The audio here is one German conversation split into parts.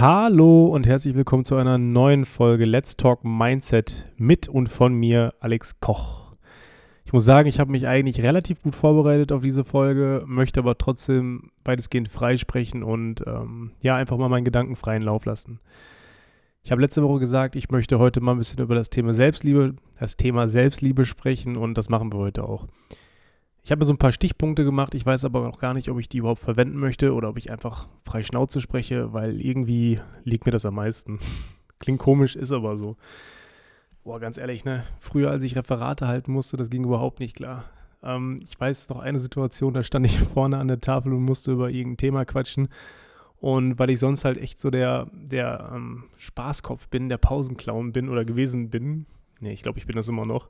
Hallo und herzlich willkommen zu einer neuen Folge Let's Talk Mindset mit und von mir, Alex Koch. Ich muss sagen, ich habe mich eigentlich relativ gut vorbereitet auf diese Folge, möchte aber trotzdem weitestgehend freisprechen und ähm, ja, einfach mal meinen Gedanken freien Lauf lassen. Ich habe letzte Woche gesagt, ich möchte heute mal ein bisschen über das Thema Selbstliebe, das Thema Selbstliebe sprechen und das machen wir heute auch. Ich habe so ein paar Stichpunkte gemacht, ich weiß aber noch gar nicht, ob ich die überhaupt verwenden möchte oder ob ich einfach frei Schnauze spreche, weil irgendwie liegt mir das am meisten. Klingt komisch, ist aber so. Boah, ganz ehrlich, ne? Früher, als ich Referate halten musste, das ging überhaupt nicht klar. Ähm, ich weiß noch eine Situation, da stand ich vorne an der Tafel und musste über irgendein Thema quatschen. Und weil ich sonst halt echt so der, der ähm, Spaßkopf bin, der Pausenclown bin oder gewesen bin, ne, ich glaube, ich bin das immer noch,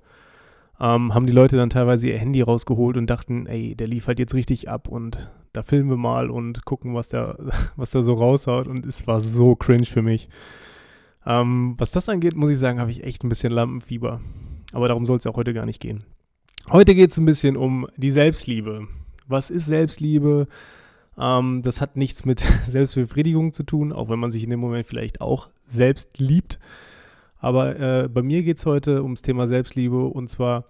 ähm, haben die Leute dann teilweise ihr Handy rausgeholt und dachten, ey, der liefert jetzt richtig ab und da filmen wir mal und gucken, was der, was der so raushaut. Und es war so cringe für mich. Ähm, was das angeht, muss ich sagen, habe ich echt ein bisschen Lampenfieber. Aber darum soll es ja auch heute gar nicht gehen. Heute geht es ein bisschen um die Selbstliebe. Was ist Selbstliebe? Ähm, das hat nichts mit Selbstbefriedigung zu tun, auch wenn man sich in dem Moment vielleicht auch selbst liebt. Aber äh, bei mir geht es heute ums Thema Selbstliebe und zwar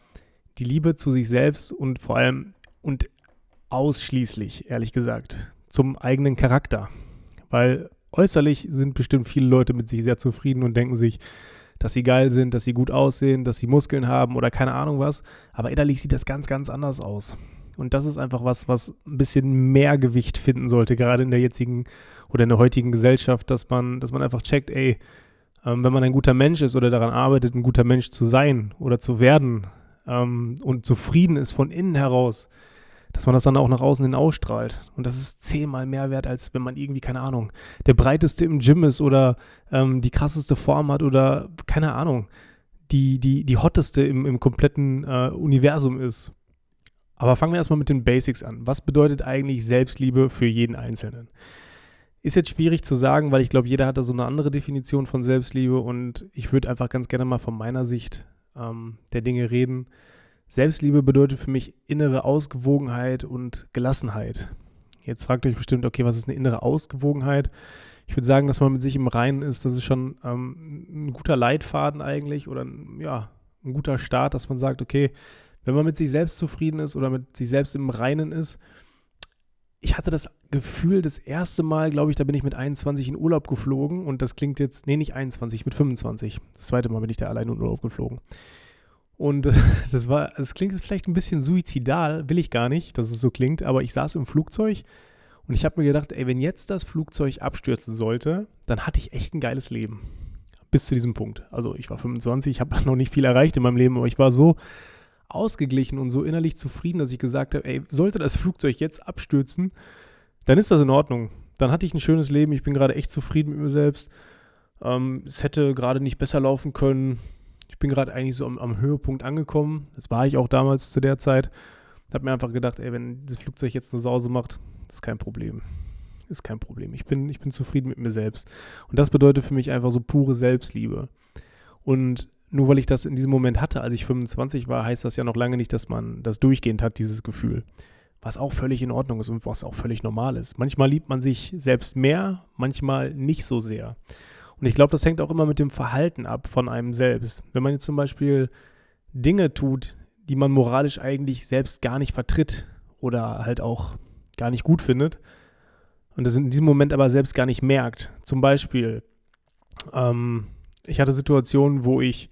die Liebe zu sich selbst und vor allem und ausschließlich, ehrlich gesagt, zum eigenen Charakter. Weil äußerlich sind bestimmt viele Leute mit sich sehr zufrieden und denken sich, dass sie geil sind, dass sie gut aussehen, dass sie Muskeln haben oder keine Ahnung was. Aber innerlich sieht das ganz, ganz anders aus. Und das ist einfach was, was ein bisschen mehr Gewicht finden sollte, gerade in der jetzigen oder in der heutigen Gesellschaft, dass man, dass man einfach checkt, ey, ähm, wenn man ein guter Mensch ist oder daran arbeitet, ein guter Mensch zu sein oder zu werden ähm, und zufrieden ist von innen heraus, dass man das dann auch nach außen hin ausstrahlt. Und das ist zehnmal mehr wert, als wenn man irgendwie, keine Ahnung, der breiteste im Gym ist oder ähm, die krasseste Form hat oder, keine Ahnung, die, die, die hotteste im, im kompletten äh, Universum ist. Aber fangen wir erstmal mit den Basics an. Was bedeutet eigentlich Selbstliebe für jeden Einzelnen? Ist jetzt schwierig zu sagen, weil ich glaube, jeder hat da so eine andere Definition von Selbstliebe und ich würde einfach ganz gerne mal von meiner Sicht ähm, der Dinge reden. Selbstliebe bedeutet für mich innere Ausgewogenheit und Gelassenheit. Jetzt fragt euch bestimmt, okay, was ist eine innere Ausgewogenheit? Ich würde sagen, dass man mit sich im Reinen ist, das ist schon ähm, ein guter Leitfaden eigentlich oder ja, ein guter Start, dass man sagt, okay, wenn man mit sich selbst zufrieden ist oder mit sich selbst im Reinen ist, ich hatte das Gefühl, das erste Mal, glaube ich, da bin ich mit 21 in Urlaub geflogen und das klingt jetzt, nee, nicht 21, mit 25. Das zweite Mal bin ich da alleine in Urlaub geflogen. Und das war, das klingt jetzt vielleicht ein bisschen suizidal, will ich gar nicht, dass es so klingt, aber ich saß im Flugzeug und ich habe mir gedacht, ey, wenn jetzt das Flugzeug abstürzen sollte, dann hatte ich echt ein geiles Leben. Bis zu diesem Punkt. Also ich war 25, ich habe noch nicht viel erreicht in meinem Leben, aber ich war so ausgeglichen und so innerlich zufrieden, dass ich gesagt habe, ey, sollte das Flugzeug jetzt abstürzen, dann ist das in Ordnung. Dann hatte ich ein schönes Leben, ich bin gerade echt zufrieden mit mir selbst. Ähm, es hätte gerade nicht besser laufen können. Ich bin gerade eigentlich so am, am, Höhepunkt angekommen. Das war ich auch damals zu der Zeit. Habe mir einfach gedacht, ey, wenn das Flugzeug jetzt eine Sause macht, ist kein Problem. Ist kein Problem. Ich bin, ich bin zufrieden mit mir selbst. Und das bedeutet für mich einfach so pure Selbstliebe. Und nur weil ich das in diesem Moment hatte, als ich 25 war, heißt das ja noch lange nicht, dass man das durchgehend hat, dieses Gefühl. Was auch völlig in Ordnung ist und was auch völlig normal ist. Manchmal liebt man sich selbst mehr, manchmal nicht so sehr. Und ich glaube, das hängt auch immer mit dem Verhalten ab von einem selbst. Wenn man jetzt zum Beispiel Dinge tut, die man moralisch eigentlich selbst gar nicht vertritt oder halt auch gar nicht gut findet und das in diesem Moment aber selbst gar nicht merkt. Zum Beispiel, ähm, ich hatte Situationen, wo ich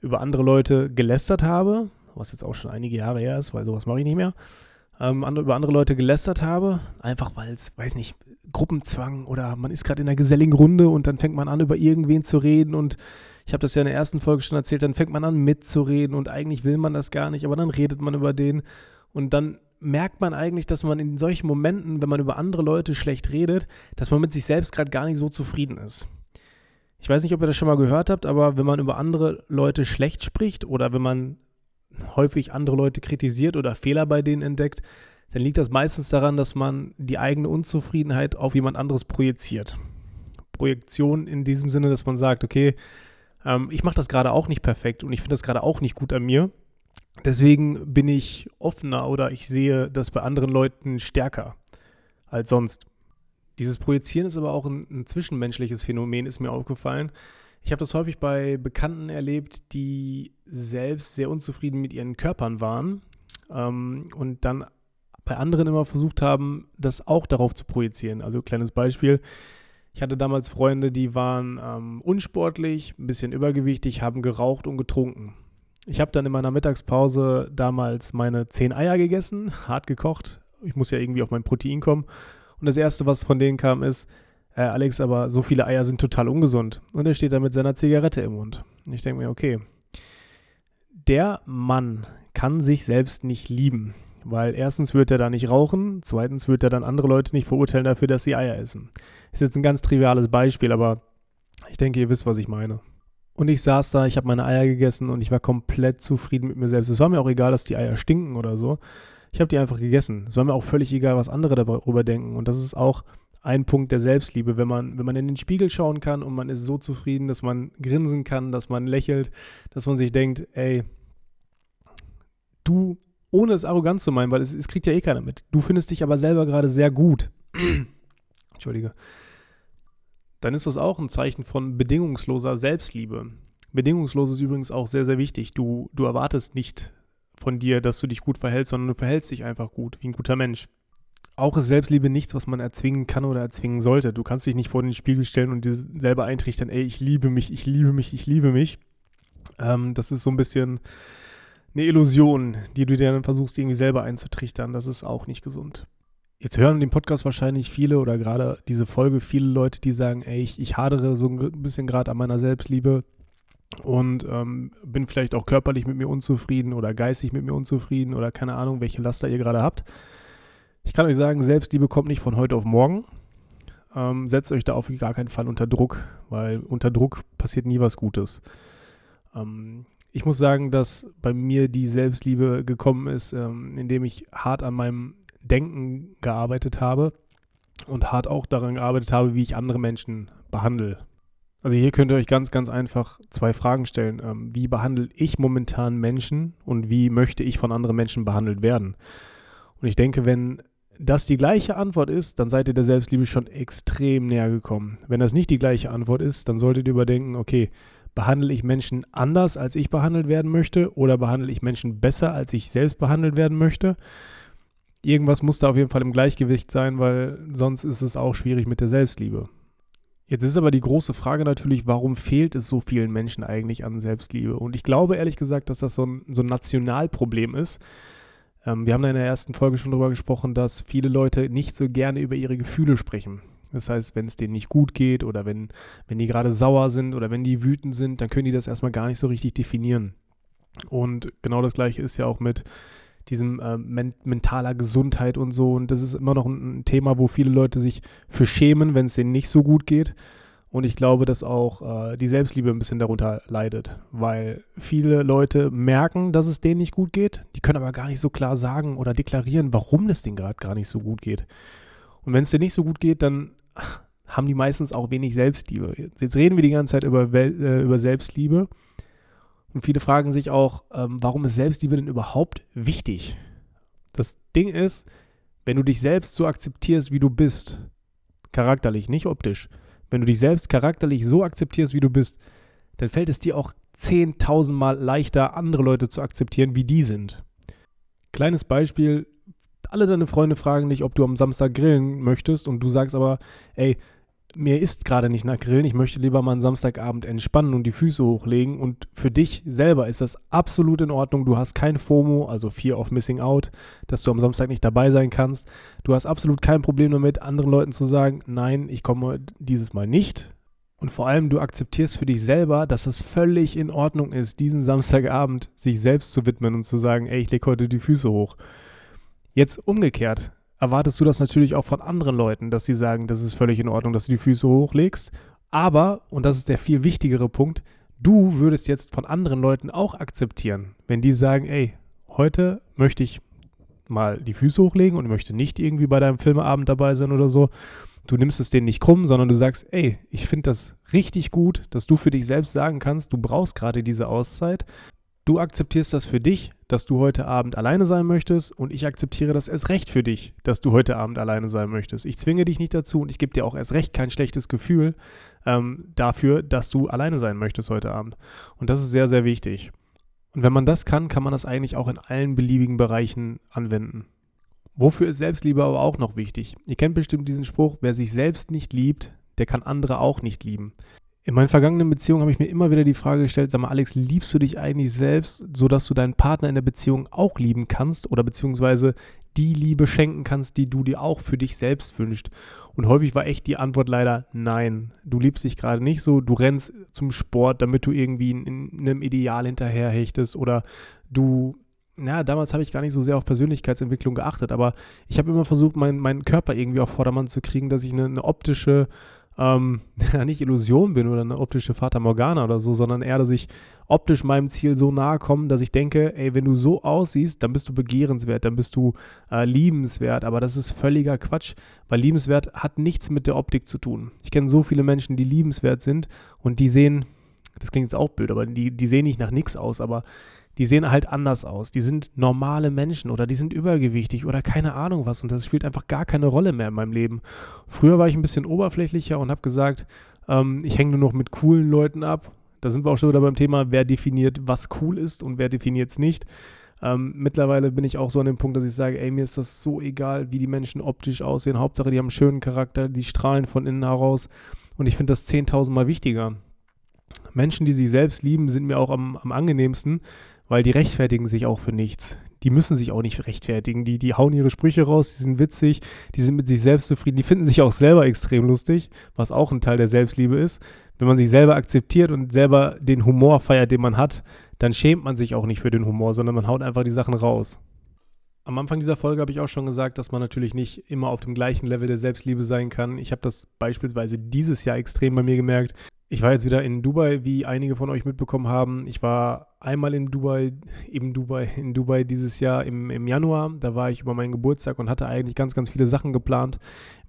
über andere Leute gelästert habe, was jetzt auch schon einige Jahre her ist, weil sowas mache ich nicht mehr, ähm, andere, über andere Leute gelästert habe, einfach weil es, weiß nicht, Gruppenzwang oder man ist gerade in einer geselligen Runde und dann fängt man an, über irgendwen zu reden. Und ich habe das ja in der ersten Folge schon erzählt, dann fängt man an mitzureden und eigentlich will man das gar nicht, aber dann redet man über den. Und dann merkt man eigentlich, dass man in solchen Momenten, wenn man über andere Leute schlecht redet, dass man mit sich selbst gerade gar nicht so zufrieden ist. Ich weiß nicht, ob ihr das schon mal gehört habt, aber wenn man über andere Leute schlecht spricht oder wenn man häufig andere Leute kritisiert oder Fehler bei denen entdeckt, dann liegt das meistens daran, dass man die eigene Unzufriedenheit auf jemand anderes projiziert. Projektion in diesem Sinne, dass man sagt, okay, ähm, ich mache das gerade auch nicht perfekt und ich finde das gerade auch nicht gut an mir. Deswegen bin ich offener oder ich sehe das bei anderen Leuten stärker als sonst. Dieses Projizieren ist aber auch ein, ein zwischenmenschliches Phänomen, ist mir aufgefallen. Ich habe das häufig bei Bekannten erlebt, die selbst sehr unzufrieden mit ihren Körpern waren ähm, und dann bei anderen immer versucht haben, das auch darauf zu projizieren. Also kleines Beispiel. Ich hatte damals Freunde, die waren ähm, unsportlich, ein bisschen übergewichtig, haben geraucht und getrunken. Ich habe dann in meiner Mittagspause damals meine zehn Eier gegessen, hart gekocht. Ich muss ja irgendwie auf mein Protein kommen. Und das Erste, was von denen kam, ist, äh, Alex, aber so viele Eier sind total ungesund. Und er steht da mit seiner Zigarette im Mund. Und ich denke mir, okay, der Mann kann sich selbst nicht lieben. Weil erstens wird er da nicht rauchen, zweitens wird er dann andere Leute nicht verurteilen dafür, dass sie Eier essen. Ist jetzt ein ganz triviales Beispiel, aber ich denke, ihr wisst, was ich meine. Und ich saß da, ich habe meine Eier gegessen und ich war komplett zufrieden mit mir selbst. Es war mir auch egal, dass die Eier stinken oder so. Ich habe die einfach gegessen. Es war mir auch völlig egal, was andere darüber denken. Und das ist auch ein Punkt der Selbstliebe, wenn man, wenn man in den Spiegel schauen kann und man ist so zufrieden, dass man grinsen kann, dass man lächelt, dass man sich denkt, ey, du ohne es arrogant zu meinen, weil es, es kriegt ja eh keiner mit. Du findest dich aber selber gerade sehr gut. Entschuldige. Dann ist das auch ein Zeichen von bedingungsloser Selbstliebe. Bedingungslos ist übrigens auch sehr, sehr wichtig. Du, du erwartest nicht von dir, dass du dich gut verhältst, sondern du verhältst dich einfach gut, wie ein guter Mensch. Auch ist Selbstliebe nichts, was man erzwingen kann oder erzwingen sollte. Du kannst dich nicht vor den Spiegel stellen und dir selber eintrichtern, ey, ich liebe mich, ich liebe mich, ich liebe mich. Ähm, das ist so ein bisschen eine Illusion, die du dir dann versuchst, irgendwie selber einzutrichtern. Das ist auch nicht gesund. Jetzt hören den Podcast wahrscheinlich viele oder gerade diese Folge viele Leute, die sagen, ey, ich, ich hadere so ein bisschen gerade an meiner Selbstliebe und ähm, bin vielleicht auch körperlich mit mir unzufrieden oder geistig mit mir unzufrieden oder keine Ahnung, welche Laster ihr gerade habt. Ich kann euch sagen, Selbstliebe kommt nicht von heute auf morgen. Ähm, setzt euch da auf gar keinen Fall unter Druck, weil unter Druck passiert nie was Gutes. Ähm, ich muss sagen, dass bei mir die Selbstliebe gekommen ist, ähm, indem ich hart an meinem Denken gearbeitet habe und hart auch daran gearbeitet habe, wie ich andere Menschen behandle. Also hier könnt ihr euch ganz, ganz einfach zwei Fragen stellen. Ähm, wie behandle ich momentan Menschen und wie möchte ich von anderen Menschen behandelt werden? Und ich denke, wenn das die gleiche Antwort ist, dann seid ihr der Selbstliebe schon extrem näher gekommen. Wenn das nicht die gleiche Antwort ist, dann solltet ihr überdenken, okay, behandle ich Menschen anders, als ich behandelt werden möchte, oder behandle ich Menschen besser, als ich selbst behandelt werden möchte. Irgendwas muss da auf jeden Fall im Gleichgewicht sein, weil sonst ist es auch schwierig mit der Selbstliebe. Jetzt ist aber die große Frage natürlich, warum fehlt es so vielen Menschen eigentlich an Selbstliebe? Und ich glaube ehrlich gesagt, dass das so ein, so ein Nationalproblem ist. Ähm, wir haben da in der ersten Folge schon darüber gesprochen, dass viele Leute nicht so gerne über ihre Gefühle sprechen. Das heißt, wenn es denen nicht gut geht oder wenn, wenn die gerade sauer sind oder wenn die wütend sind, dann können die das erstmal gar nicht so richtig definieren. Und genau das gleiche ist ja auch mit diesem äh, men mentaler Gesundheit und so. Und das ist immer noch ein, ein Thema, wo viele Leute sich für schämen, wenn es denen nicht so gut geht. Und ich glaube, dass auch äh, die Selbstliebe ein bisschen darunter leidet, weil viele Leute merken, dass es denen nicht gut geht. Die können aber gar nicht so klar sagen oder deklarieren, warum es denen gerade gar nicht so gut geht. Und wenn es dir nicht so gut geht, dann haben die meistens auch wenig Selbstliebe. Jetzt reden wir die ganze Zeit über, äh, über Selbstliebe. Und viele fragen sich auch, ähm, warum ist Selbstliebe denn überhaupt wichtig? Das Ding ist, wenn du dich selbst so akzeptierst, wie du bist, charakterlich, nicht optisch, wenn du dich selbst charakterlich so akzeptierst, wie du bist, dann fällt es dir auch 10.000 Mal leichter, andere Leute zu akzeptieren, wie die sind. Kleines Beispiel, alle deine Freunde fragen dich, ob du am Samstag grillen möchtest und du sagst aber, ey, mir ist gerade nicht nach Grillen, ich möchte lieber mal einen Samstagabend entspannen und die Füße hochlegen und für dich selber ist das absolut in Ordnung. Du hast kein FOMO, also Fear of Missing Out, dass du am Samstag nicht dabei sein kannst. Du hast absolut kein Problem damit, anderen Leuten zu sagen, nein, ich komme dieses Mal nicht. Und vor allem, du akzeptierst für dich selber, dass es völlig in Ordnung ist, diesen Samstagabend sich selbst zu widmen und zu sagen, ey, ich lege heute die Füße hoch. Jetzt umgekehrt erwartest du das natürlich auch von anderen Leuten, dass sie sagen, das ist völlig in Ordnung, dass du die Füße hochlegst. Aber, und das ist der viel wichtigere Punkt, du würdest jetzt von anderen Leuten auch akzeptieren, wenn die sagen, ey, heute möchte ich mal die Füße hochlegen und möchte nicht irgendwie bei deinem Filmeabend dabei sein oder so. Du nimmst es denen nicht krumm, sondern du sagst, ey, ich finde das richtig gut, dass du für dich selbst sagen kannst, du brauchst gerade diese Auszeit. Du akzeptierst das für dich, dass du heute Abend alleine sein möchtest und ich akzeptiere das erst recht für dich, dass du heute Abend alleine sein möchtest. Ich zwinge dich nicht dazu und ich gebe dir auch erst recht kein schlechtes Gefühl ähm, dafür, dass du alleine sein möchtest heute Abend. Und das ist sehr, sehr wichtig. Und wenn man das kann, kann man das eigentlich auch in allen beliebigen Bereichen anwenden. Wofür ist Selbstliebe aber auch noch wichtig? Ihr kennt bestimmt diesen Spruch, wer sich selbst nicht liebt, der kann andere auch nicht lieben. In meinen vergangenen Beziehungen habe ich mir immer wieder die Frage gestellt, sag mal, Alex, liebst du dich eigentlich selbst, sodass du deinen Partner in der Beziehung auch lieben kannst oder beziehungsweise die Liebe schenken kannst, die du dir auch für dich selbst wünschst? Und häufig war echt die Antwort leider nein. Du liebst dich gerade nicht so, du rennst zum Sport, damit du irgendwie in, in einem Ideal hinterherhechtest oder du ja, damals habe ich gar nicht so sehr auf Persönlichkeitsentwicklung geachtet, aber ich habe immer versucht, mein, meinen Körper irgendwie auf Vordermann zu kriegen, dass ich eine, eine optische ähm, nicht Illusion bin oder eine optische Fata Morgana oder so, sondern eher, dass ich optisch meinem Ziel so nahe komme, dass ich denke, ey, wenn du so aussiehst, dann bist du begehrenswert, dann bist du äh, liebenswert. Aber das ist völliger Quatsch, weil liebenswert hat nichts mit der Optik zu tun. Ich kenne so viele Menschen, die liebenswert sind und die sehen, das klingt jetzt auch blöd, aber die, die sehen nicht nach nichts aus, aber die sehen halt anders aus. Die sind normale Menschen oder die sind übergewichtig oder keine Ahnung was. Und das spielt einfach gar keine Rolle mehr in meinem Leben. Früher war ich ein bisschen oberflächlicher und habe gesagt, ähm, ich hänge nur noch mit coolen Leuten ab. Da sind wir auch schon wieder beim Thema, wer definiert, was cool ist und wer definiert es nicht. Ähm, mittlerweile bin ich auch so an dem Punkt, dass ich sage, ey, mir ist das so egal, wie die Menschen optisch aussehen. Hauptsache, die haben einen schönen Charakter, die strahlen von innen heraus. Und ich finde das 10.000 Mal wichtiger. Menschen, die sich selbst lieben, sind mir auch am, am angenehmsten, weil die rechtfertigen sich auch für nichts. Die müssen sich auch nicht rechtfertigen. Die, die hauen ihre Sprüche raus, die sind witzig, die sind mit sich selbst zufrieden, die finden sich auch selber extrem lustig, was auch ein Teil der Selbstliebe ist. Wenn man sich selber akzeptiert und selber den Humor feiert, den man hat, dann schämt man sich auch nicht für den Humor, sondern man haut einfach die Sachen raus. Am Anfang dieser Folge habe ich auch schon gesagt, dass man natürlich nicht immer auf dem gleichen Level der Selbstliebe sein kann. Ich habe das beispielsweise dieses Jahr extrem bei mir gemerkt. Ich war jetzt wieder in Dubai, wie einige von euch mitbekommen haben. Ich war einmal in Dubai, eben Dubai, in Dubai dieses Jahr im, im Januar. Da war ich über meinen Geburtstag und hatte eigentlich ganz, ganz viele Sachen geplant.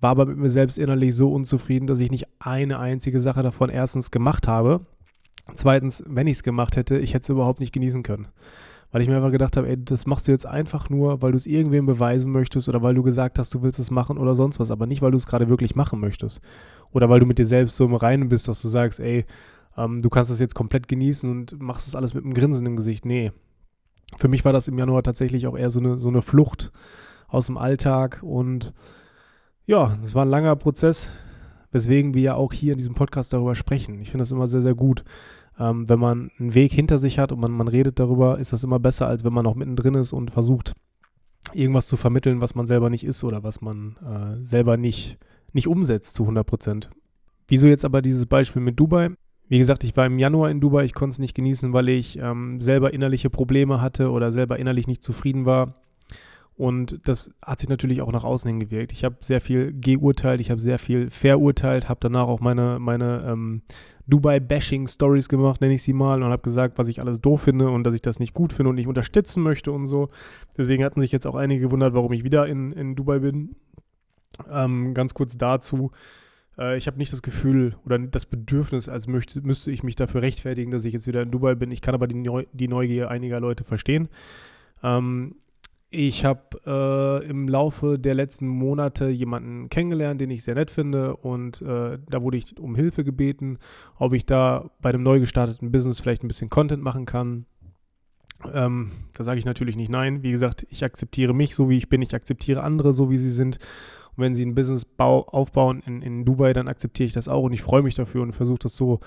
War aber mit mir selbst innerlich so unzufrieden, dass ich nicht eine einzige Sache davon erstens gemacht habe. Zweitens, wenn ich es gemacht hätte, ich hätte es überhaupt nicht genießen können weil ich mir einfach gedacht habe, ey, das machst du jetzt einfach nur, weil du es irgendwem beweisen möchtest oder weil du gesagt hast, du willst es machen oder sonst was, aber nicht, weil du es gerade wirklich machen möchtest. Oder weil du mit dir selbst so im Reinen bist, dass du sagst, ey, ähm, du kannst das jetzt komplett genießen und machst das alles mit einem Grinsen im Gesicht. Nee. Für mich war das im Januar tatsächlich auch eher so eine, so eine Flucht aus dem Alltag und ja, es war ein langer Prozess, weswegen wir ja auch hier in diesem Podcast darüber sprechen. Ich finde das immer sehr, sehr gut ähm, wenn man einen Weg hinter sich hat und man, man redet darüber, ist das immer besser, als wenn man noch mittendrin ist und versucht, irgendwas zu vermitteln, was man selber nicht ist oder was man äh, selber nicht, nicht umsetzt zu 100 Prozent. Wieso jetzt aber dieses Beispiel mit Dubai? Wie gesagt, ich war im Januar in Dubai, ich konnte es nicht genießen, weil ich ähm, selber innerliche Probleme hatte oder selber innerlich nicht zufrieden war. Und das hat sich natürlich auch nach außen hin gewirkt. Ich habe sehr viel geurteilt, ich habe sehr viel verurteilt, habe danach auch meine, meine ähm, Dubai-Bashing-Stories gemacht, nenne ich sie mal, und habe gesagt, was ich alles doof finde und dass ich das nicht gut finde und nicht unterstützen möchte und so. Deswegen hatten sich jetzt auch einige gewundert, warum ich wieder in, in Dubai bin. Ähm, ganz kurz dazu. Äh, ich habe nicht das Gefühl oder das Bedürfnis, als möchte, müsste ich mich dafür rechtfertigen, dass ich jetzt wieder in Dubai bin. Ich kann aber die, Neu die Neugier einiger Leute verstehen. Ähm, ich habe äh, im Laufe der letzten Monate jemanden kennengelernt, den ich sehr nett finde und äh, da wurde ich um Hilfe gebeten, ob ich da bei einem neu gestarteten Business vielleicht ein bisschen Content machen kann. Ähm, da sage ich natürlich nicht nein. Wie gesagt, ich akzeptiere mich so, wie ich bin. Ich akzeptiere andere so, wie sie sind. Und wenn sie ein Business bau aufbauen in, in Dubai, dann akzeptiere ich das auch und ich freue mich dafür und versuche das so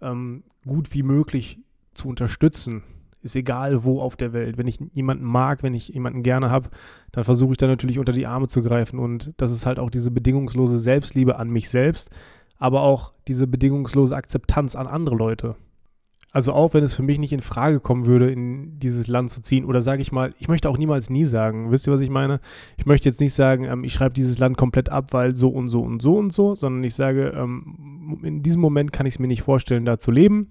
ähm, gut wie möglich zu unterstützen ist egal wo auf der Welt. Wenn ich jemanden mag, wenn ich jemanden gerne habe, dann versuche ich da natürlich unter die Arme zu greifen. Und das ist halt auch diese bedingungslose Selbstliebe an mich selbst, aber auch diese bedingungslose Akzeptanz an andere Leute. Also auch wenn es für mich nicht in Frage kommen würde, in dieses Land zu ziehen, oder sage ich mal, ich möchte auch niemals nie sagen, wisst ihr, was ich meine? Ich möchte jetzt nicht sagen, ähm, ich schreibe dieses Land komplett ab, weil so und so und so und so, sondern ich sage, ähm, in diesem Moment kann ich es mir nicht vorstellen, da zu leben.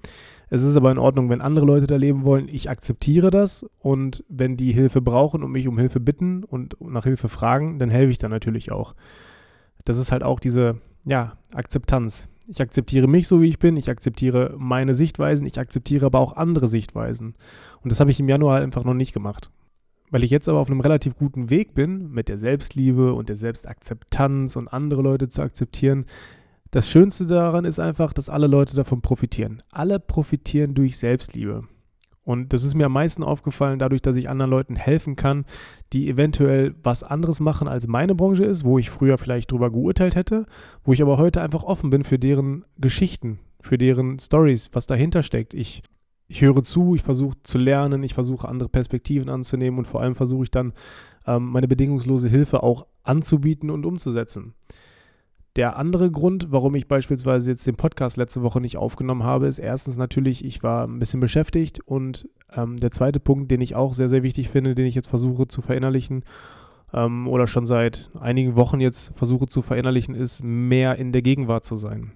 Es ist aber in Ordnung, wenn andere Leute da leben wollen. Ich akzeptiere das und wenn die Hilfe brauchen und mich um Hilfe bitten und nach Hilfe fragen, dann helfe ich da natürlich auch. Das ist halt auch diese, ja, Akzeptanz. Ich akzeptiere mich so, wie ich bin. Ich akzeptiere meine Sichtweisen. Ich akzeptiere aber auch andere Sichtweisen. Und das habe ich im Januar einfach noch nicht gemacht. Weil ich jetzt aber auf einem relativ guten Weg bin, mit der Selbstliebe und der Selbstakzeptanz und andere Leute zu akzeptieren. Das Schönste daran ist einfach, dass alle Leute davon profitieren. Alle profitieren durch Selbstliebe. Und das ist mir am meisten aufgefallen, dadurch, dass ich anderen Leuten helfen kann, die eventuell was anderes machen, als meine Branche ist, wo ich früher vielleicht drüber geurteilt hätte, wo ich aber heute einfach offen bin für deren Geschichten, für deren Stories, was dahinter steckt. Ich, ich höre zu, ich versuche zu lernen, ich versuche andere Perspektiven anzunehmen und vor allem versuche ich dann ähm, meine bedingungslose Hilfe auch anzubieten und umzusetzen. Der andere Grund, warum ich beispielsweise jetzt den Podcast letzte Woche nicht aufgenommen habe, ist erstens natürlich, ich war ein bisschen beschäftigt und ähm, der zweite Punkt, den ich auch sehr, sehr wichtig finde, den ich jetzt versuche zu verinnerlichen ähm, oder schon seit einigen Wochen jetzt versuche zu verinnerlichen, ist mehr in der Gegenwart zu sein.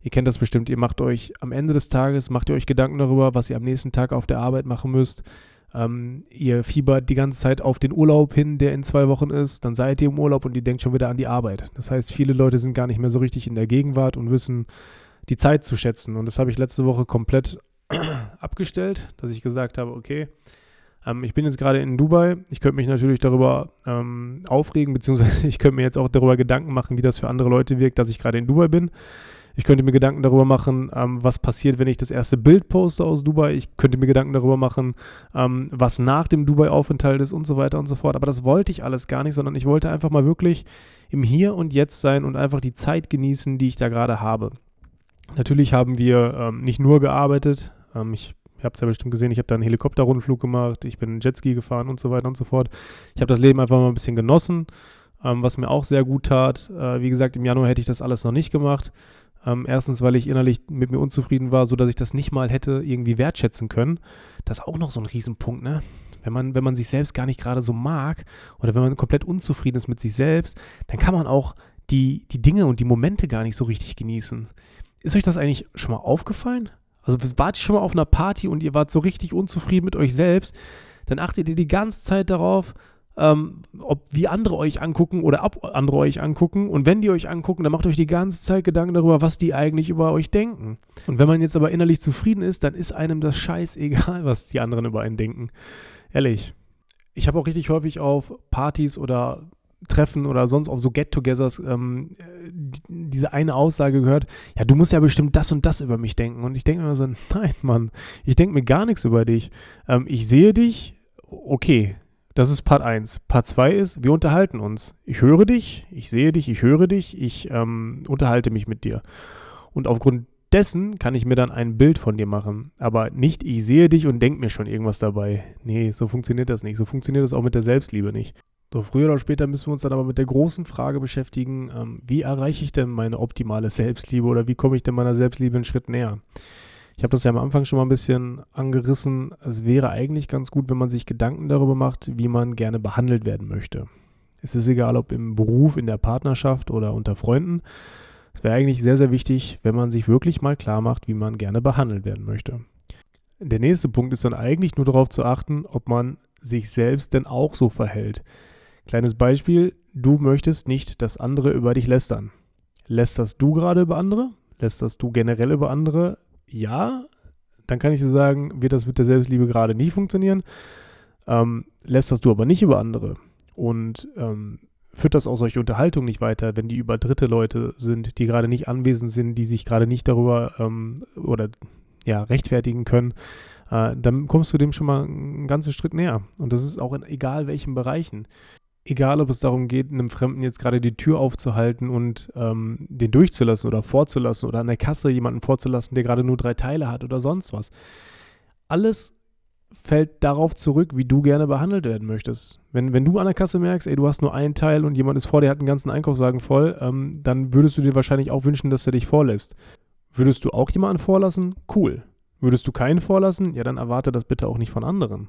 Ihr kennt das bestimmt, ihr macht euch am Ende des Tages, macht ihr euch Gedanken darüber, was ihr am nächsten Tag auf der Arbeit machen müsst, ähm, ihr fiebert die ganze Zeit auf den Urlaub hin, der in zwei Wochen ist, dann seid ihr im Urlaub und ihr denkt schon wieder an die Arbeit. Das heißt, viele Leute sind gar nicht mehr so richtig in der Gegenwart und wissen die Zeit zu schätzen. Und das habe ich letzte Woche komplett abgestellt, dass ich gesagt habe, okay, ähm, ich bin jetzt gerade in Dubai. Ich könnte mich natürlich darüber ähm, aufregen, beziehungsweise ich könnte mir jetzt auch darüber Gedanken machen, wie das für andere Leute wirkt, dass ich gerade in Dubai bin. Ich könnte mir Gedanken darüber machen, ähm, was passiert, wenn ich das erste Bild poste aus Dubai. Ich könnte mir Gedanken darüber machen, ähm, was nach dem Dubai-Aufenthalt ist und so weiter und so fort. Aber das wollte ich alles gar nicht, sondern ich wollte einfach mal wirklich im Hier und Jetzt sein und einfach die Zeit genießen, die ich da gerade habe. Natürlich haben wir ähm, nicht nur gearbeitet. Ähm, ich Ihr habt es ja bestimmt gesehen, ich habe da einen Helikopterrundflug gemacht, ich bin Jetski gefahren und so weiter und so fort. Ich habe das Leben einfach mal ein bisschen genossen, ähm, was mir auch sehr gut tat. Äh, wie gesagt, im Januar hätte ich das alles noch nicht gemacht. Ähm, erstens, weil ich innerlich mit mir unzufrieden war, sodass ich das nicht mal hätte irgendwie wertschätzen können. Das ist auch noch so ein Riesenpunkt, ne? Wenn man, wenn man sich selbst gar nicht gerade so mag oder wenn man komplett unzufrieden ist mit sich selbst, dann kann man auch die, die Dinge und die Momente gar nicht so richtig genießen. Ist euch das eigentlich schon mal aufgefallen? Also wart ihr schon mal auf einer Party und ihr wart so richtig unzufrieden mit euch selbst, dann achtet ihr die ganze Zeit darauf, ähm, ob wie andere euch angucken oder ob andere euch angucken. Und wenn die euch angucken, dann macht euch die ganze Zeit Gedanken darüber, was die eigentlich über euch denken. Und wenn man jetzt aber innerlich zufrieden ist, dann ist einem das scheiß egal, was die anderen über einen denken. Ehrlich. Ich habe auch richtig häufig auf Partys oder Treffen oder sonst auf so Get-togethers ähm, diese eine Aussage gehört, ja, du musst ja bestimmt das und das über mich denken. Und ich denke immer so, nein, Mann, ich denke mir gar nichts über dich. Ähm, ich sehe dich, okay, das ist Part 1. Part 2 ist, wir unterhalten uns. Ich höre dich, ich sehe dich, ich höre dich, ich ähm, unterhalte mich mit dir. Und aufgrund dessen kann ich mir dann ein Bild von dir machen. Aber nicht, ich sehe dich und denke mir schon irgendwas dabei. Nee, so funktioniert das nicht. So funktioniert das auch mit der Selbstliebe nicht. So, früher oder später müssen wir uns dann aber mit der großen Frage beschäftigen, ähm, wie erreiche ich denn meine optimale Selbstliebe oder wie komme ich denn meiner Selbstliebe einen Schritt näher? Ich habe das ja am Anfang schon mal ein bisschen angerissen. Es wäre eigentlich ganz gut, wenn man sich Gedanken darüber macht, wie man gerne behandelt werden möchte. Es ist egal, ob im Beruf, in der Partnerschaft oder unter Freunden. Es wäre eigentlich sehr, sehr wichtig, wenn man sich wirklich mal klar macht, wie man gerne behandelt werden möchte. Der nächste Punkt ist dann eigentlich nur darauf zu achten, ob man sich selbst denn auch so verhält. Kleines Beispiel, du möchtest nicht, dass andere über dich lästern. Lästerst du gerade über andere? Lästerst du generell über andere? Ja, dann kann ich dir sagen, wird das mit der Selbstliebe gerade nicht funktionieren. Ähm, lässt das du aber nicht über andere und ähm, führt das auch solche Unterhaltungen nicht weiter, wenn die über dritte Leute sind, die gerade nicht anwesend sind, die sich gerade nicht darüber ähm, oder ja, rechtfertigen können, äh, dann kommst du dem schon mal einen ganzen Schritt näher. Und das ist auch in egal welchen Bereichen egal ob es darum geht, einem Fremden jetzt gerade die Tür aufzuhalten und ähm, den durchzulassen oder vorzulassen oder an der Kasse jemanden vorzulassen, der gerade nur drei Teile hat oder sonst was. Alles fällt darauf zurück, wie du gerne behandelt werden möchtest. Wenn, wenn du an der Kasse merkst, ey, du hast nur einen Teil und jemand ist vor dir, hat einen ganzen Einkaufswagen voll, ähm, dann würdest du dir wahrscheinlich auch wünschen, dass er dich vorlässt. Würdest du auch jemanden vorlassen? Cool. Würdest du keinen vorlassen? Ja, dann erwarte das bitte auch nicht von anderen.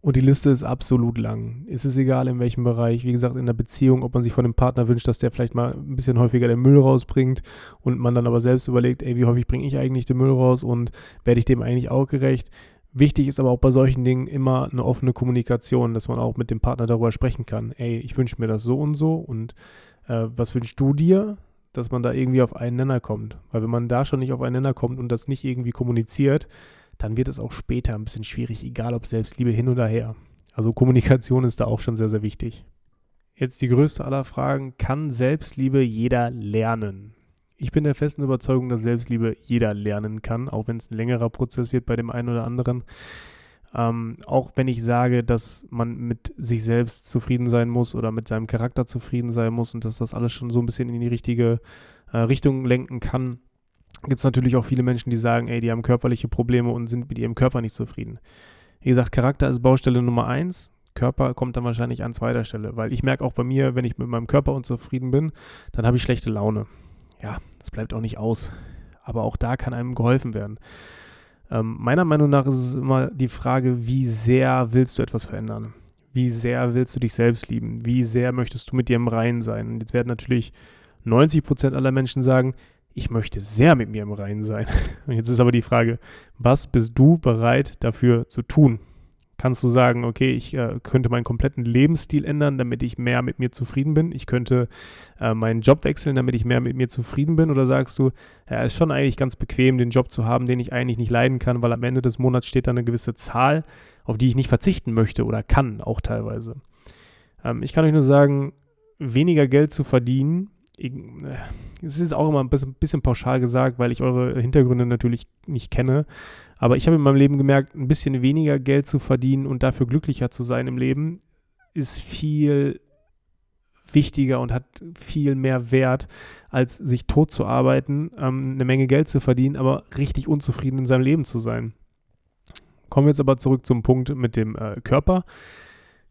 Und die Liste ist absolut lang. Es ist egal, in welchem Bereich. Wie gesagt, in der Beziehung, ob man sich von dem Partner wünscht, dass der vielleicht mal ein bisschen häufiger den Müll rausbringt und man dann aber selbst überlegt, ey, wie häufig bringe ich eigentlich den Müll raus und werde ich dem eigentlich auch gerecht? Wichtig ist aber auch bei solchen Dingen immer eine offene Kommunikation, dass man auch mit dem Partner darüber sprechen kann. Ey, ich wünsche mir das so und so und äh, was wünschst du dir? dass man da irgendwie auf einen Nenner kommt. Weil wenn man da schon nicht auf einen Nenner kommt und das nicht irgendwie kommuniziert, dann wird es auch später ein bisschen schwierig, egal ob Selbstliebe hin oder her. Also Kommunikation ist da auch schon sehr, sehr wichtig. Jetzt die größte aller Fragen, kann Selbstliebe jeder lernen? Ich bin der festen Überzeugung, dass Selbstliebe jeder lernen kann, auch wenn es ein längerer Prozess wird bei dem einen oder anderen. Ähm, auch wenn ich sage, dass man mit sich selbst zufrieden sein muss oder mit seinem Charakter zufrieden sein muss und dass das alles schon so ein bisschen in die richtige äh, Richtung lenken kann, gibt es natürlich auch viele Menschen, die sagen, ey, die haben körperliche Probleme und sind mit ihrem Körper nicht zufrieden. Wie gesagt, Charakter ist Baustelle Nummer eins. Körper kommt dann wahrscheinlich an zweiter Stelle, weil ich merke auch bei mir, wenn ich mit meinem Körper unzufrieden bin, dann habe ich schlechte Laune. Ja, das bleibt auch nicht aus. Aber auch da kann einem geholfen werden. Ähm, meiner Meinung nach ist es immer die Frage, wie sehr willst du etwas verändern? Wie sehr willst du dich selbst lieben? Wie sehr möchtest du mit dir im Reinen sein? Und jetzt werden natürlich 90 Prozent aller Menschen sagen, ich möchte sehr mit mir im Reinen sein. Und jetzt ist aber die Frage, was bist du bereit dafür zu tun? Kannst du sagen, okay, ich äh, könnte meinen kompletten Lebensstil ändern, damit ich mehr mit mir zufrieden bin? Ich könnte äh, meinen Job wechseln, damit ich mehr mit mir zufrieden bin? Oder sagst du, ja, ist schon eigentlich ganz bequem, den Job zu haben, den ich eigentlich nicht leiden kann, weil am Ende des Monats steht da eine gewisse Zahl, auf die ich nicht verzichten möchte oder kann, auch teilweise. Ähm, ich kann euch nur sagen, weniger Geld zu verdienen es ist auch immer ein bisschen, bisschen pauschal gesagt, weil ich eure Hintergründe natürlich nicht kenne. Aber ich habe in meinem Leben gemerkt, ein bisschen weniger Geld zu verdienen und dafür glücklicher zu sein im Leben, ist viel wichtiger und hat viel mehr Wert, als sich tot zu arbeiten, ähm, eine Menge Geld zu verdienen, aber richtig unzufrieden in seinem Leben zu sein. Kommen wir jetzt aber zurück zum Punkt mit dem äh, Körper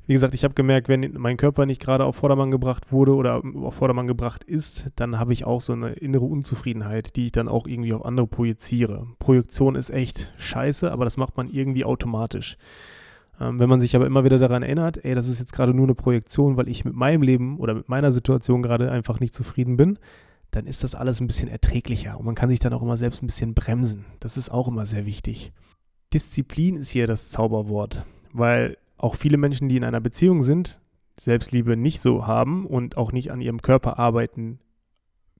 wie gesagt, ich habe gemerkt, wenn mein Körper nicht gerade auf Vordermann gebracht wurde oder auf Vordermann gebracht ist, dann habe ich auch so eine innere Unzufriedenheit, die ich dann auch irgendwie auf andere projiziere. Projektion ist echt scheiße, aber das macht man irgendwie automatisch. Ähm, wenn man sich aber immer wieder daran erinnert, ey, das ist jetzt gerade nur eine Projektion, weil ich mit meinem Leben oder mit meiner Situation gerade einfach nicht zufrieden bin, dann ist das alles ein bisschen erträglicher und man kann sich dann auch immer selbst ein bisschen bremsen. Das ist auch immer sehr wichtig. Disziplin ist hier das Zauberwort, weil auch viele Menschen, die in einer Beziehung sind, Selbstliebe nicht so haben und auch nicht an ihrem Körper arbeiten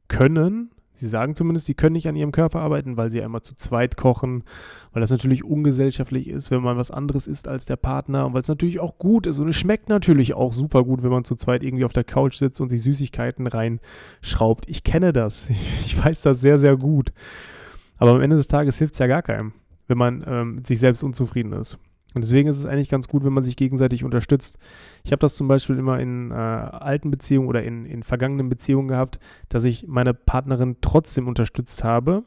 können. Sie sagen zumindest, sie können nicht an ihrem Körper arbeiten, weil sie einmal zu zweit kochen, weil das natürlich ungesellschaftlich ist, wenn man was anderes isst als der Partner und weil es natürlich auch gut ist und es schmeckt natürlich auch super gut, wenn man zu zweit irgendwie auf der Couch sitzt und sich Süßigkeiten reinschraubt. Ich kenne das. Ich weiß das sehr, sehr gut. Aber am Ende des Tages hilft es ja gar keinem, wenn man ähm, sich selbst unzufrieden ist. Und deswegen ist es eigentlich ganz gut, wenn man sich gegenseitig unterstützt. Ich habe das zum Beispiel immer in äh, alten Beziehungen oder in, in vergangenen Beziehungen gehabt, dass ich meine Partnerin trotzdem unterstützt habe,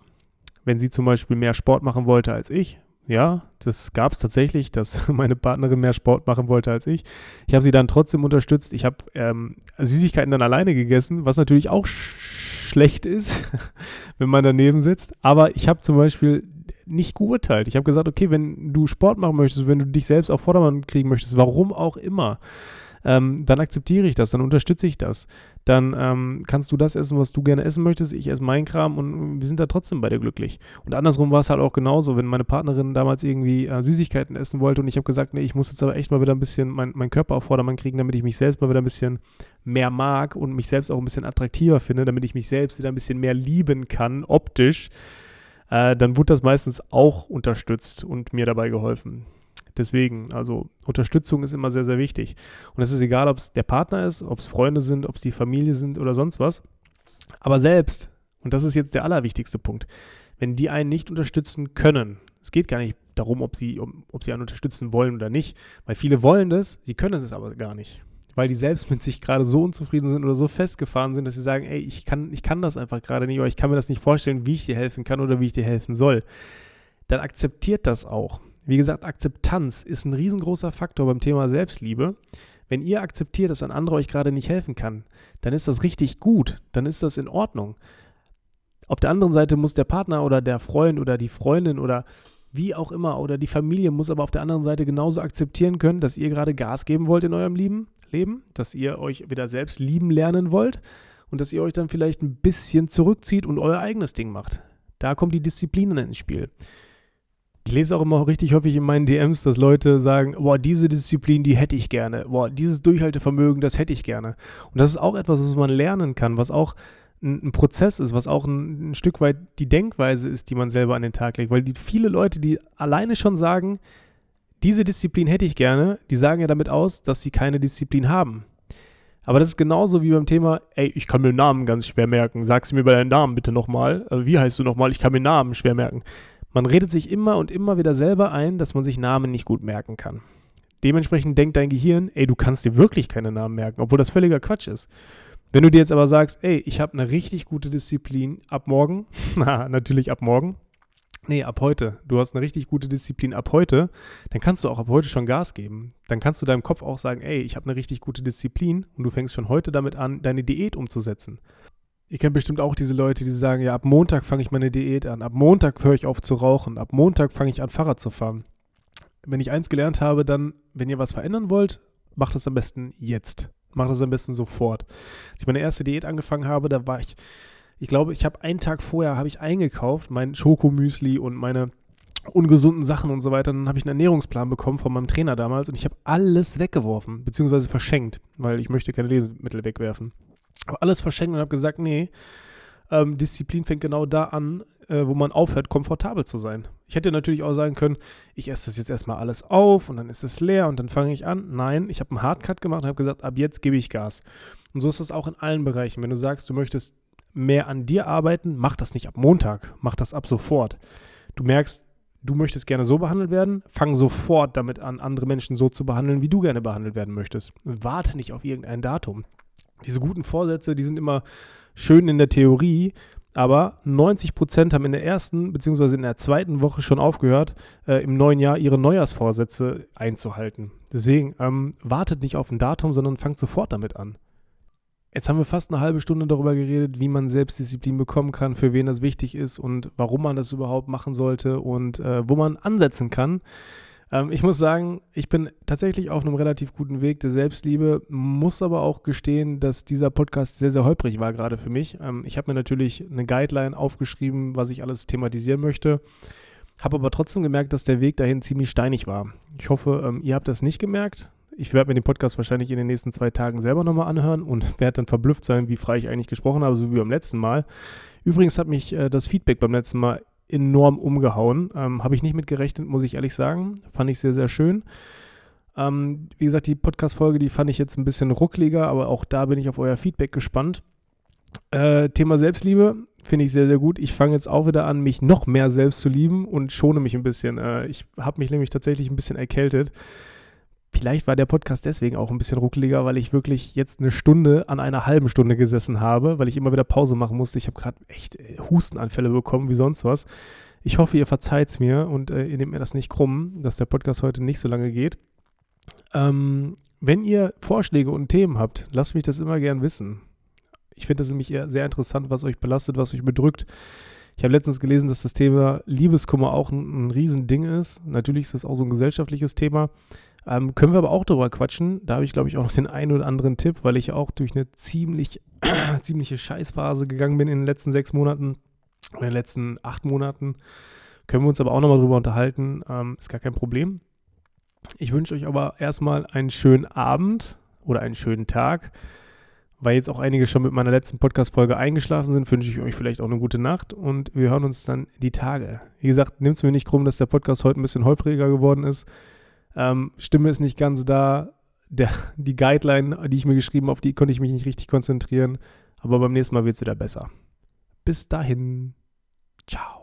wenn sie zum Beispiel mehr Sport machen wollte als ich. Ja, das gab es tatsächlich, dass meine Partnerin mehr Sport machen wollte als ich. Ich habe sie dann trotzdem unterstützt. Ich habe ähm, Süßigkeiten dann alleine gegessen, was natürlich auch schlecht ist, wenn man daneben sitzt. Aber ich habe zum Beispiel nicht geurteilt. Ich habe gesagt, okay, wenn du Sport machen möchtest, wenn du dich selbst auf Vordermann kriegen möchtest, warum auch immer, ähm, dann akzeptiere ich das, dann unterstütze ich das. Dann ähm, kannst du das essen, was du gerne essen möchtest, ich esse meinen Kram und wir sind da trotzdem beide glücklich. Und andersrum war es halt auch genauso, wenn meine Partnerin damals irgendwie äh, Süßigkeiten essen wollte und ich habe gesagt, nee, ich muss jetzt aber echt mal wieder ein bisschen meinen mein Körper auf Vordermann kriegen, damit ich mich selbst mal wieder ein bisschen mehr mag und mich selbst auch ein bisschen attraktiver finde, damit ich mich selbst wieder ein bisschen mehr lieben kann, optisch äh, dann wurde das meistens auch unterstützt und mir dabei geholfen. Deswegen, also Unterstützung ist immer sehr, sehr wichtig. Und es ist egal, ob es der Partner ist, ob es Freunde sind, ob es die Familie sind oder sonst was. Aber selbst, und das ist jetzt der allerwichtigste Punkt, wenn die einen nicht unterstützen können, es geht gar nicht darum, ob sie, um, ob sie einen unterstützen wollen oder nicht, weil viele wollen das, sie können es aber gar nicht weil die selbst mit sich gerade so unzufrieden sind oder so festgefahren sind, dass sie sagen, ey, ich kann, ich kann das einfach gerade nicht oder ich kann mir das nicht vorstellen, wie ich dir helfen kann oder wie ich dir helfen soll, dann akzeptiert das auch. Wie gesagt, Akzeptanz ist ein riesengroßer Faktor beim Thema Selbstliebe. Wenn ihr akzeptiert, dass ein anderer euch gerade nicht helfen kann, dann ist das richtig gut, dann ist das in Ordnung. Auf der anderen Seite muss der Partner oder der Freund oder die Freundin oder wie auch immer oder die Familie muss aber auf der anderen Seite genauso akzeptieren können, dass ihr gerade Gas geben wollt in eurem Leben, Leben, dass ihr euch wieder selbst lieben lernen wollt und dass ihr euch dann vielleicht ein bisschen zurückzieht und euer eigenes Ding macht. Da kommt die Disziplin ins Spiel. Ich lese auch immer richtig häufig in meinen DMs, dass Leute sagen, boah, diese Disziplin, die hätte ich gerne. Boah, dieses Durchhaltevermögen, das hätte ich gerne. Und das ist auch etwas, was man lernen kann, was auch ein, ein Prozess ist, was auch ein, ein, Stück weit die Denkweise ist, die man selber an den Tag legt. Weil die viele Leute, die alleine schon sagen, diese Disziplin hätte ich gerne, die sagen ja damit aus, dass sie keine Disziplin haben. Aber das ist genauso wie beim Thema, ey, ich kann mir Namen ganz schwer merken. Sag's mir bei deinen Namen bitte nochmal. Also, wie heißt du nochmal? Ich kann mir Namen schwer merken. Man redet sich immer und immer wieder selber ein, dass man sich Namen nicht gut merken kann. Dementsprechend denkt dein Gehirn, ey, du kannst dir wirklich keine Namen merken, obwohl das völliger Quatsch ist. Wenn du dir jetzt aber sagst, ey, ich habe eine richtig gute Disziplin ab morgen, na, natürlich ab morgen, nee, ab heute, du hast eine richtig gute Disziplin ab heute, dann kannst du auch ab heute schon Gas geben. Dann kannst du deinem Kopf auch sagen, ey, ich habe eine richtig gute Disziplin und du fängst schon heute damit an, deine Diät umzusetzen. Ihr kennt bestimmt auch diese Leute, die sagen, ja, ab Montag fange ich meine Diät an, ab Montag höre ich auf zu rauchen, ab Montag fange ich an, Fahrrad zu fahren. Wenn ich eins gelernt habe, dann, wenn ihr was verändern wollt, macht es am besten jetzt. Macht es am besten sofort. Als ich meine erste Diät angefangen habe, da war ich, ich glaube, ich habe einen Tag vorher habe ich eingekauft, mein Schokomüsli und meine ungesunden Sachen und so weiter. Dann habe ich einen Ernährungsplan bekommen von meinem Trainer damals und ich habe alles weggeworfen, beziehungsweise verschenkt, weil ich möchte keine Lebensmittel wegwerfen habe alles verschenkt und habe gesagt, nee, ähm, Disziplin fängt genau da an, äh, wo man aufhört, komfortabel zu sein. Ich hätte natürlich auch sagen können, ich esse das jetzt erstmal alles auf und dann ist es leer und dann fange ich an. Nein, ich habe einen Hardcut gemacht und habe gesagt, ab jetzt gebe ich Gas. Und so ist das auch in allen Bereichen. Wenn du sagst, du möchtest mehr an dir arbeiten, mach das nicht ab Montag, mach das ab sofort. Du merkst, du möchtest gerne so behandelt werden, fang sofort damit an, andere Menschen so zu behandeln, wie du gerne behandelt werden möchtest. Warte nicht auf irgendein Datum diese guten Vorsätze, die sind immer schön in der Theorie, aber 90 Prozent haben in der ersten bzw. in der zweiten Woche schon aufgehört, äh, im neuen Jahr ihre Neujahrsvorsätze einzuhalten. Deswegen ähm, wartet nicht auf ein Datum, sondern fangt sofort damit an. Jetzt haben wir fast eine halbe Stunde darüber geredet, wie man Selbstdisziplin bekommen kann, für wen das wichtig ist und warum man das überhaupt machen sollte und äh, wo man ansetzen kann. Ähm, ich muss sagen, ich bin tatsächlich auf einem relativ guten Weg der Selbstliebe, muss aber auch gestehen, dass dieser Podcast sehr, sehr holprig war gerade für mich. Ähm, ich habe mir natürlich eine Guideline aufgeschrieben, was ich alles thematisieren möchte. Habe aber trotzdem gemerkt, dass der Weg dahin ziemlich steinig war. Ich hoffe, ähm, ihr habt das nicht gemerkt. Ich werde mir den Podcast wahrscheinlich in den nächsten zwei Tagen selber nochmal anhören und werde dann verblüfft sein, wie frei ich eigentlich gesprochen habe, so wie beim letzten Mal. Übrigens hat mich äh, das Feedback beim letzten Mal enorm umgehauen. Ähm, Habe ich nicht mit gerechnet, muss ich ehrlich sagen. Fand ich sehr, sehr schön. Ähm, wie gesagt, die Podcast-Folge, die fand ich jetzt ein bisschen ruckliger, aber auch da bin ich auf euer Feedback gespannt. Äh, Thema Selbstliebe finde ich sehr, sehr gut. Ich fange jetzt auch wieder an, mich noch mehr selbst zu lieben und schone mich ein bisschen. Äh, ich habe mich nämlich tatsächlich ein bisschen erkältet. Vielleicht war der Podcast deswegen auch ein bisschen ruckeliger, weil ich wirklich jetzt eine Stunde an einer halben Stunde gesessen habe, weil ich immer wieder Pause machen musste. Ich habe gerade echt äh, Hustenanfälle bekommen, wie sonst was. Ich hoffe, ihr verzeiht es mir und äh, ihr nehmt mir das nicht krumm, dass der Podcast heute nicht so lange geht. Ähm, wenn ihr Vorschläge und Themen habt, lasst mich das immer gern wissen. Ich finde das nämlich sehr interessant, was euch belastet, was euch bedrückt. Ich habe letztens gelesen, dass das Thema Liebeskummer auch ein, ein Riesending ist. Natürlich ist das auch so ein gesellschaftliches Thema. Ähm, können wir aber auch drüber quatschen. Da habe ich, glaube ich, auch noch den einen oder anderen Tipp, weil ich auch durch eine ziemlich, ziemliche Scheißphase gegangen bin in den letzten sechs Monaten oder in den letzten acht Monaten. Können wir uns aber auch nochmal drüber unterhalten. Ähm, ist gar kein Problem. Ich wünsche euch aber erstmal einen schönen Abend oder einen schönen Tag. Weil jetzt auch einige schon mit meiner letzten Podcast-Folge eingeschlafen sind, wünsche ich euch vielleicht auch eine gute Nacht und wir hören uns dann die Tage. Wie gesagt, nehmt es mir nicht krumm, dass der Podcast heute ein bisschen holpriger geworden ist. Ähm, Stimme ist nicht ganz da. Der, die Guideline, die ich mir geschrieben habe, auf die konnte ich mich nicht richtig konzentrieren. Aber beim nächsten Mal wird es wieder besser. Bis dahin. Ciao.